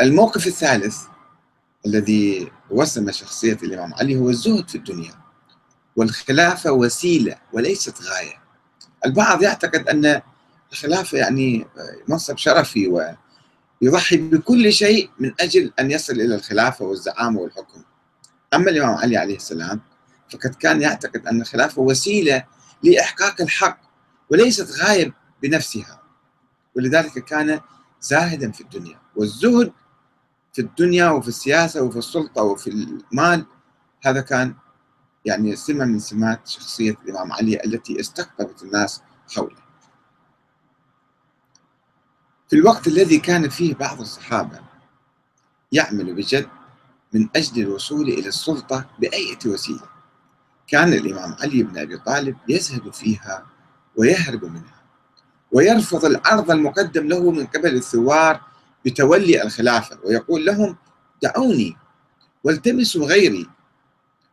الموقف الثالث الذي وسم شخصية الإمام علي هو الزهد في الدنيا والخلافة وسيلة وليست غاية. البعض يعتقد أن الخلافة يعني منصب شرفي ويضحي بكل شيء من أجل أن يصل إلى الخلافة والزعامة والحكم. أما الإمام علي عليه السلام فقد كان يعتقد أن الخلافة وسيلة لإحقاق الحق وليست غاية بنفسها. ولذلك كان زاهدا في الدنيا والزهد في الدنيا وفي السياسة وفي السلطة وفي المال هذا كان يعني سمة من سمات شخصية الإمام علي التي استقطبت الناس حوله. في الوقت الذي كان فيه بعض الصحابة يعمل بجد من أجل الوصول إلى السلطة بأية وسيلة كان الإمام علي بن أبي طالب يزهد فيها ويهرب منها. ويرفض العرض المقدم له من قبل الثوار بتولي الخلافة ويقول لهم دعوني والتمسوا غيري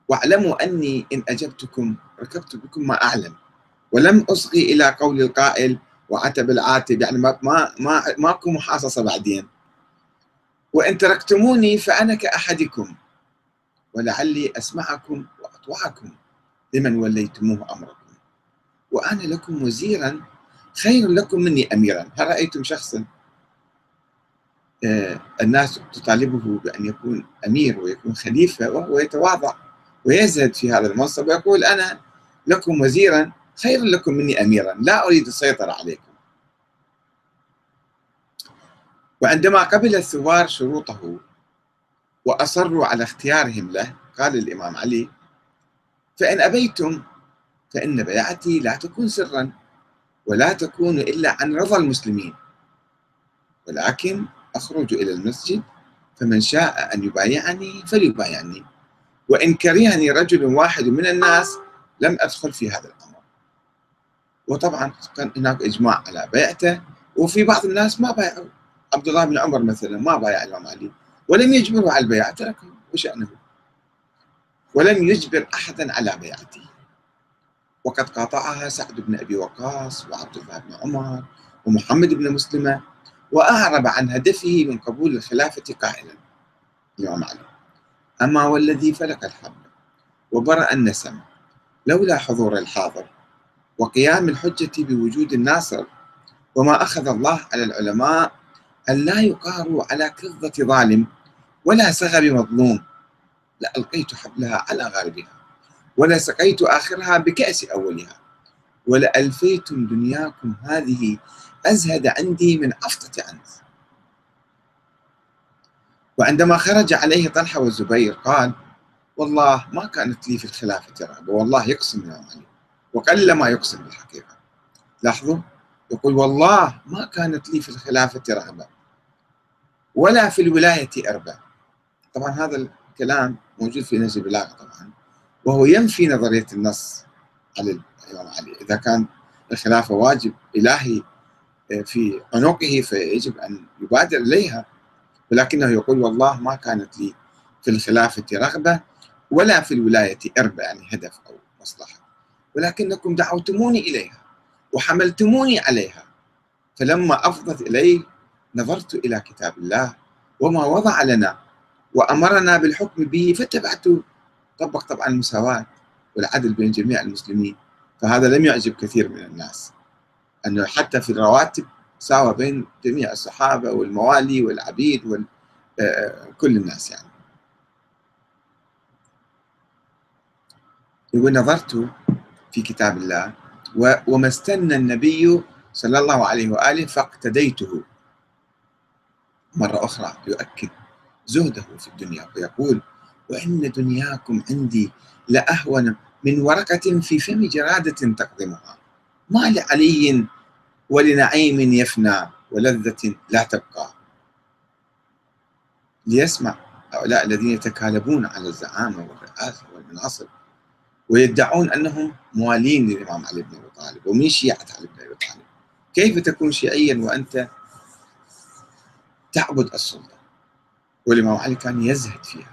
واعلموا أني إن أجبتكم ركبت بكم ما أعلم ولم أصغي إلى قول القائل وعتب العاتب. يعني ما ما ما ماكو محاصصة بعدين. وإن تركتموني فأنا كأحدكم ولعلي أسمعكم وأطوعكم لمن وليتموه أمركم. وأنا لكم وزيرا خير لكم مني أميرا. هل رأيتم شخصا آه، الناس تطالبه بأن يكون أمير ويكون خليفة وهو يتواضع ويزهد في هذا المنصب ويقول أنا لكم وزيرا خير لكم مني أميرا. لا أريد السيطرة عليكم. وعندما قبل الثوار شروطه وأصروا على اختيارهم له قال الإمام علي فإن أبيتم فإن بيعتي لا تكون سرا. ولا تكون إلا عن رضا المسلمين. ولكن أخرج إلى المسجد فمن شاء أن يبايعني فليبايعني. وإن كرهني رجل واحد من الناس لم أدخل في هذا الأمر. وطبعا كان هناك إجماع على بيعته وفي بعض الناس ما بايعوا. عبد الله بن عمر مثلا ما بايع الإمام علي ولم يجبره على البيعة تركه وشأنه. ولم يجبر أحدا على بيعته. وقد قاطعها سعد بن أبي وقاص وعبد الله بن عمر ومحمد بن مسلمة وأعرب عن هدفه من قبول الخلافة قائلا. الإمام علي أما والذي فلق الحب وبرأ النسم لولا حضور الحاضر وقيام الحجة بوجود الناصر وما أخذ الله على العلماء أن لا يقاروا على كظة ظالم ولا سغب مظلوم لألقيت حبلها على غالبها ولسقيت آخرها بكأس أولها. ولألفيتم دنياكم هذه أزهد عندي من أفطة عنز. وعندما خرج عليه طلحة والزبير قال والله ما كانت لي في الخلافة رغبة والله يقسم يا علي وقل ما يقسم بالحقيقة. لاحظوا يقول والله ما كانت لي في الخلافة رغبة ولا في الولاية أربة طبعا هذا الكلام موجود في نهج البلاغة طبعا. وهو ينفي نظرية النص على الإمام علي إذا كان الخلافة واجب إلهي آه، في عنقه فيجب أن يبادر إليها. ولكنه يقول والله ما كانت لي في الخلافة رغبة ولا في الولاية إربة يعني هدف أو مصلحة. ولكنكم دعوتموني إليها وحملتموني عليها. فلما أفضت إلي نظرت إلى كتاب الله وما وضع لنا وأمرنا بالحكم به فاتبعته طبق طبعا المساواة والعدل بين جميع المسلمين فهذا لم يعجب كثير من الناس. أنه حتى في الرواتب ساوى بين جميع الصحابة والموالي والعبيد وكل آه، الناس يعني. يقول نظرت في كتاب الله وما استنى النبي صلى الله عليه وآله فاقتديته. مرة أخرى يؤكد زهده في الدنيا ويقول وإن دنياكم عندي لأهون من ورقة في فم جرادة تقضمها ما لعلي ولنعيم يفنى ولذة لا تبقى. ليسمع هؤلاء الذين يتكالبون على الزعامة والرئاسة والمناصب ويدعون أنهم موالين للإمام علي بن أبي طالب ومن شيعة علي بن أبي طالب. كيف تكون شيعيا وأنت تعبد السلطة؟ والإمام علي كان يزهد فيها.